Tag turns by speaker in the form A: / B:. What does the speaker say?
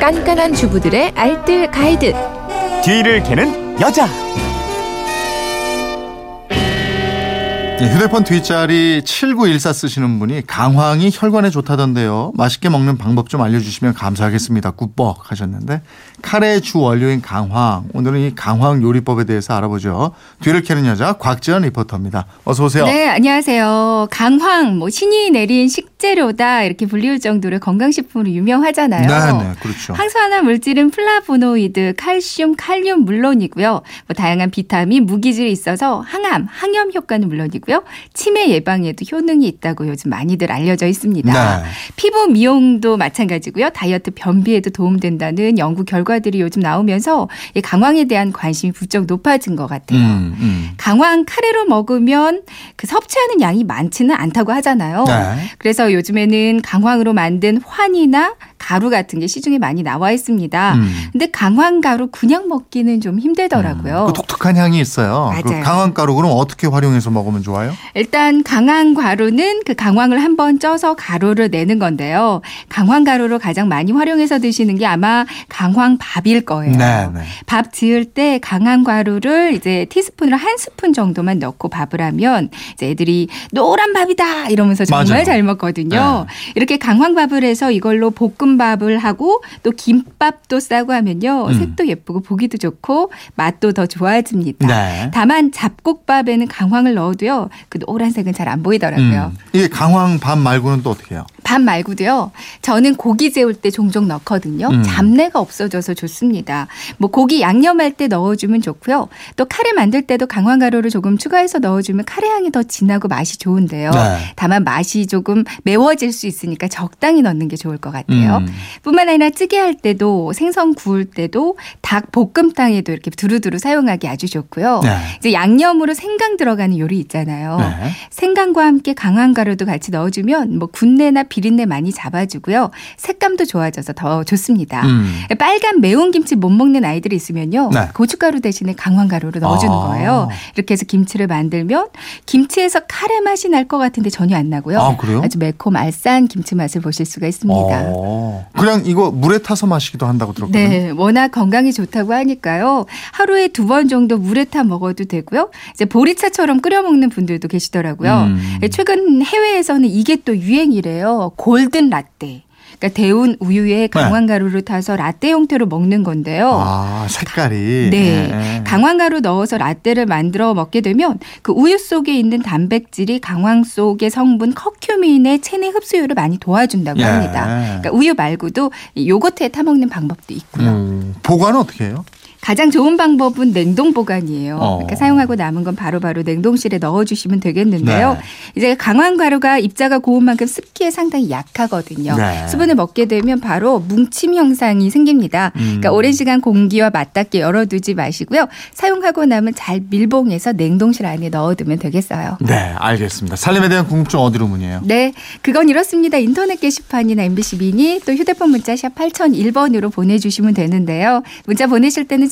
A: 깐깐한 주부들의 알뜰 가이드.
B: 뒤를 캐는 여자.
C: 네, 휴대폰 뒷자리 7914 쓰시는 분이 강황이 혈관에 좋다던데요. 맛있게 먹는 방법 좀 알려주시면 감사하겠습니다. 꾸뻑 하셨는데 카레의 주 원료인 강황. 오늘은 이 강황 요리법에 대해서 알아보죠. 뒤를 캐는 여자 곽지연 리포터입니다. 어서 오세요.
D: 네, 안녕하세요. 강황, 뭐 신이 내린 식 재료다 이렇게 불리울 정도로 건강식품으로 유명하잖아요.
C: 네, 네, 그렇죠.
D: 항산화 물질은 플라보노이드, 칼슘, 칼륨 물론이고요. 뭐 다양한 비타민, 무기질이 있어서 항암, 항염 효과는 물론이고요. 치매 예방에도 효능이 있다고 요즘 많이들 알려져 있습니다.
C: 네.
D: 피부 미용도 마찬가지고요. 다이어트 변비에도 도움된다는 연구 결과들이 요즘 나오면서 이 강황에 대한 관심이 부쩍 높아진 것 같아요.
C: 음, 음.
D: 강황 카레로 먹으면 그 섭취하는 양이 많지는 않다고 하잖아요.
C: 네.
D: 그래서 요즘에는 강황으로 만든 환이나 가루 같은 게 시중에 많이 나와 있습니다.
C: 음.
D: 근데 강황 가루 그냥 먹기는 좀 힘들더라고요.
C: 그 독특한 향이 있어요. 그
D: 맞아요.
C: 강황가루 그럼 어떻게 활용해서 먹으면 좋아요?
D: 일단 강황 가루는 그 강황을 한번 쪄서 가루를 내는 건데요. 강황 가루로 가장 많이 활용해서 드시는 게 아마 강황 밥일 거예요.
C: 네, 네.
D: 밥 지을 때 강황 가루를 이제 티스푼으로 한 스푼 정도만 넣고 밥을 하면 이제 애들이 노란 밥이다 이러면서 정말
C: 맞아요.
D: 잘 먹거든요. 이렇게 강황밥을 해서 이걸로 볶음밥을 하고 또 김밥도 싸고 하면요.
C: 음.
D: 색도 예쁘고 보기도 좋고 맛도 더 좋아집니다.
C: 네.
D: 다만 잡곡밥에는 강황을 넣어도요. 그 노란색은 잘 안 보이더라고요.
C: 음. 이게 강황 밥 말고는 또 어떻게 해요?
D: 밥 말고도요. 저는 고기 재울 때 종종 넣거든요.
C: 음.
D: 잡내가 없어져서 좋습니다. 뭐 고기 양념할 때 넣어주면 좋고요. 또 카레 만들 때도 강황가루를 조금 추가해서 넣어주면 카레 향이 더 진하고 맛이 좋은데요.
C: 네.
D: 다만 맛이 조금 매 워질 수 있으니까 적당히 넣는 게 좋을 것 같아요.
C: 음.
D: 뿐만 아니라 찌개 할 때도 생선 구울 때도 닭 볶음탕에도 이렇게 두루두루 사용하기 아주 좋고요.
C: 네.
D: 이제 양념으로 생강 들어가는 요리 있잖아요.
C: 네.
D: 생강과 함께 강황 가루도 같이 넣어주면 뭐 군내나 비린내 많이 잡아주고요. 색감도 좋아져서 더 좋습니다.
C: 음.
D: 빨간 매운 김치 못 먹는 아이들이 있으면요.
C: 네.
D: 고춧가루 대신에 강황 가루를 넣어주는
C: 아.
D: 거예요. 이렇게 해서 김치를 만들면 김치에서 카레 맛이 날 것 같은데 전혀 안 나고요.
C: 아, 그래요?
D: 주 매콤 알싸한 김치 맛을 보실 수가 있습니다.
C: 어. 그냥 이거 물에 타서 마시기도 한다고 들었거든요.
D: 네, 워낙 건강이 좋다고 하니까요. 하루에 두 번 정도 물에 타 먹어도 되고요. 이제 보리차처럼 끓여 먹는 분들도 계시더라고요.
C: 음.
D: 최근 해외에서는 이게 또 유행이래요. 골든 라떼. 그러니까 데운 우유에 강황 가루를 타서 라떼 형태로 먹는 건데요.
C: 네. 아, 색깔이.
D: 네.
C: 예.
D: 강황 가루 넣어서 라떼를 만들어 먹게 되면 그 우유 속에 있는 단백질이 강황 속의 성분 커큐민의 체내 흡수율을 많이 도와준다고
C: 예.
D: 합니다. 그러니까 우유 말고도 이 요거트에 타 먹는 방법도 있고요.
C: 음, 보관은 어떻게 해요?
D: 가장 좋은 방법은 냉동 보관이에요.
C: 어.
D: 그러니까 사용하고 남은 건 바로 바로 냉동실에 넣어주시면 되겠는데요.
C: 네.
D: 이제 강황 가루가 입자가 고운 만큼 습기에 상당히 약하거든요.
C: 네.
D: 수분을 먹게 되면 바로 뭉침 형상이 생깁니다.
C: 음.
D: 그러니까 오랜 시간 공기와 맞닿게 열어두지 마시고요. 사용하고 나면 잘 밀봉해서 냉동실 안에 넣어두면 되겠어요.
C: 네, 알겠습니다. 살림에 대한 궁금증 어디로 문의해요?
D: 네, 그건 이렇습니다. 인터넷 게시판이나 MBC 미니 또 휴대폰 문자 샵 8001번으로 보내주시면 되는데요. 문자 보내실 때는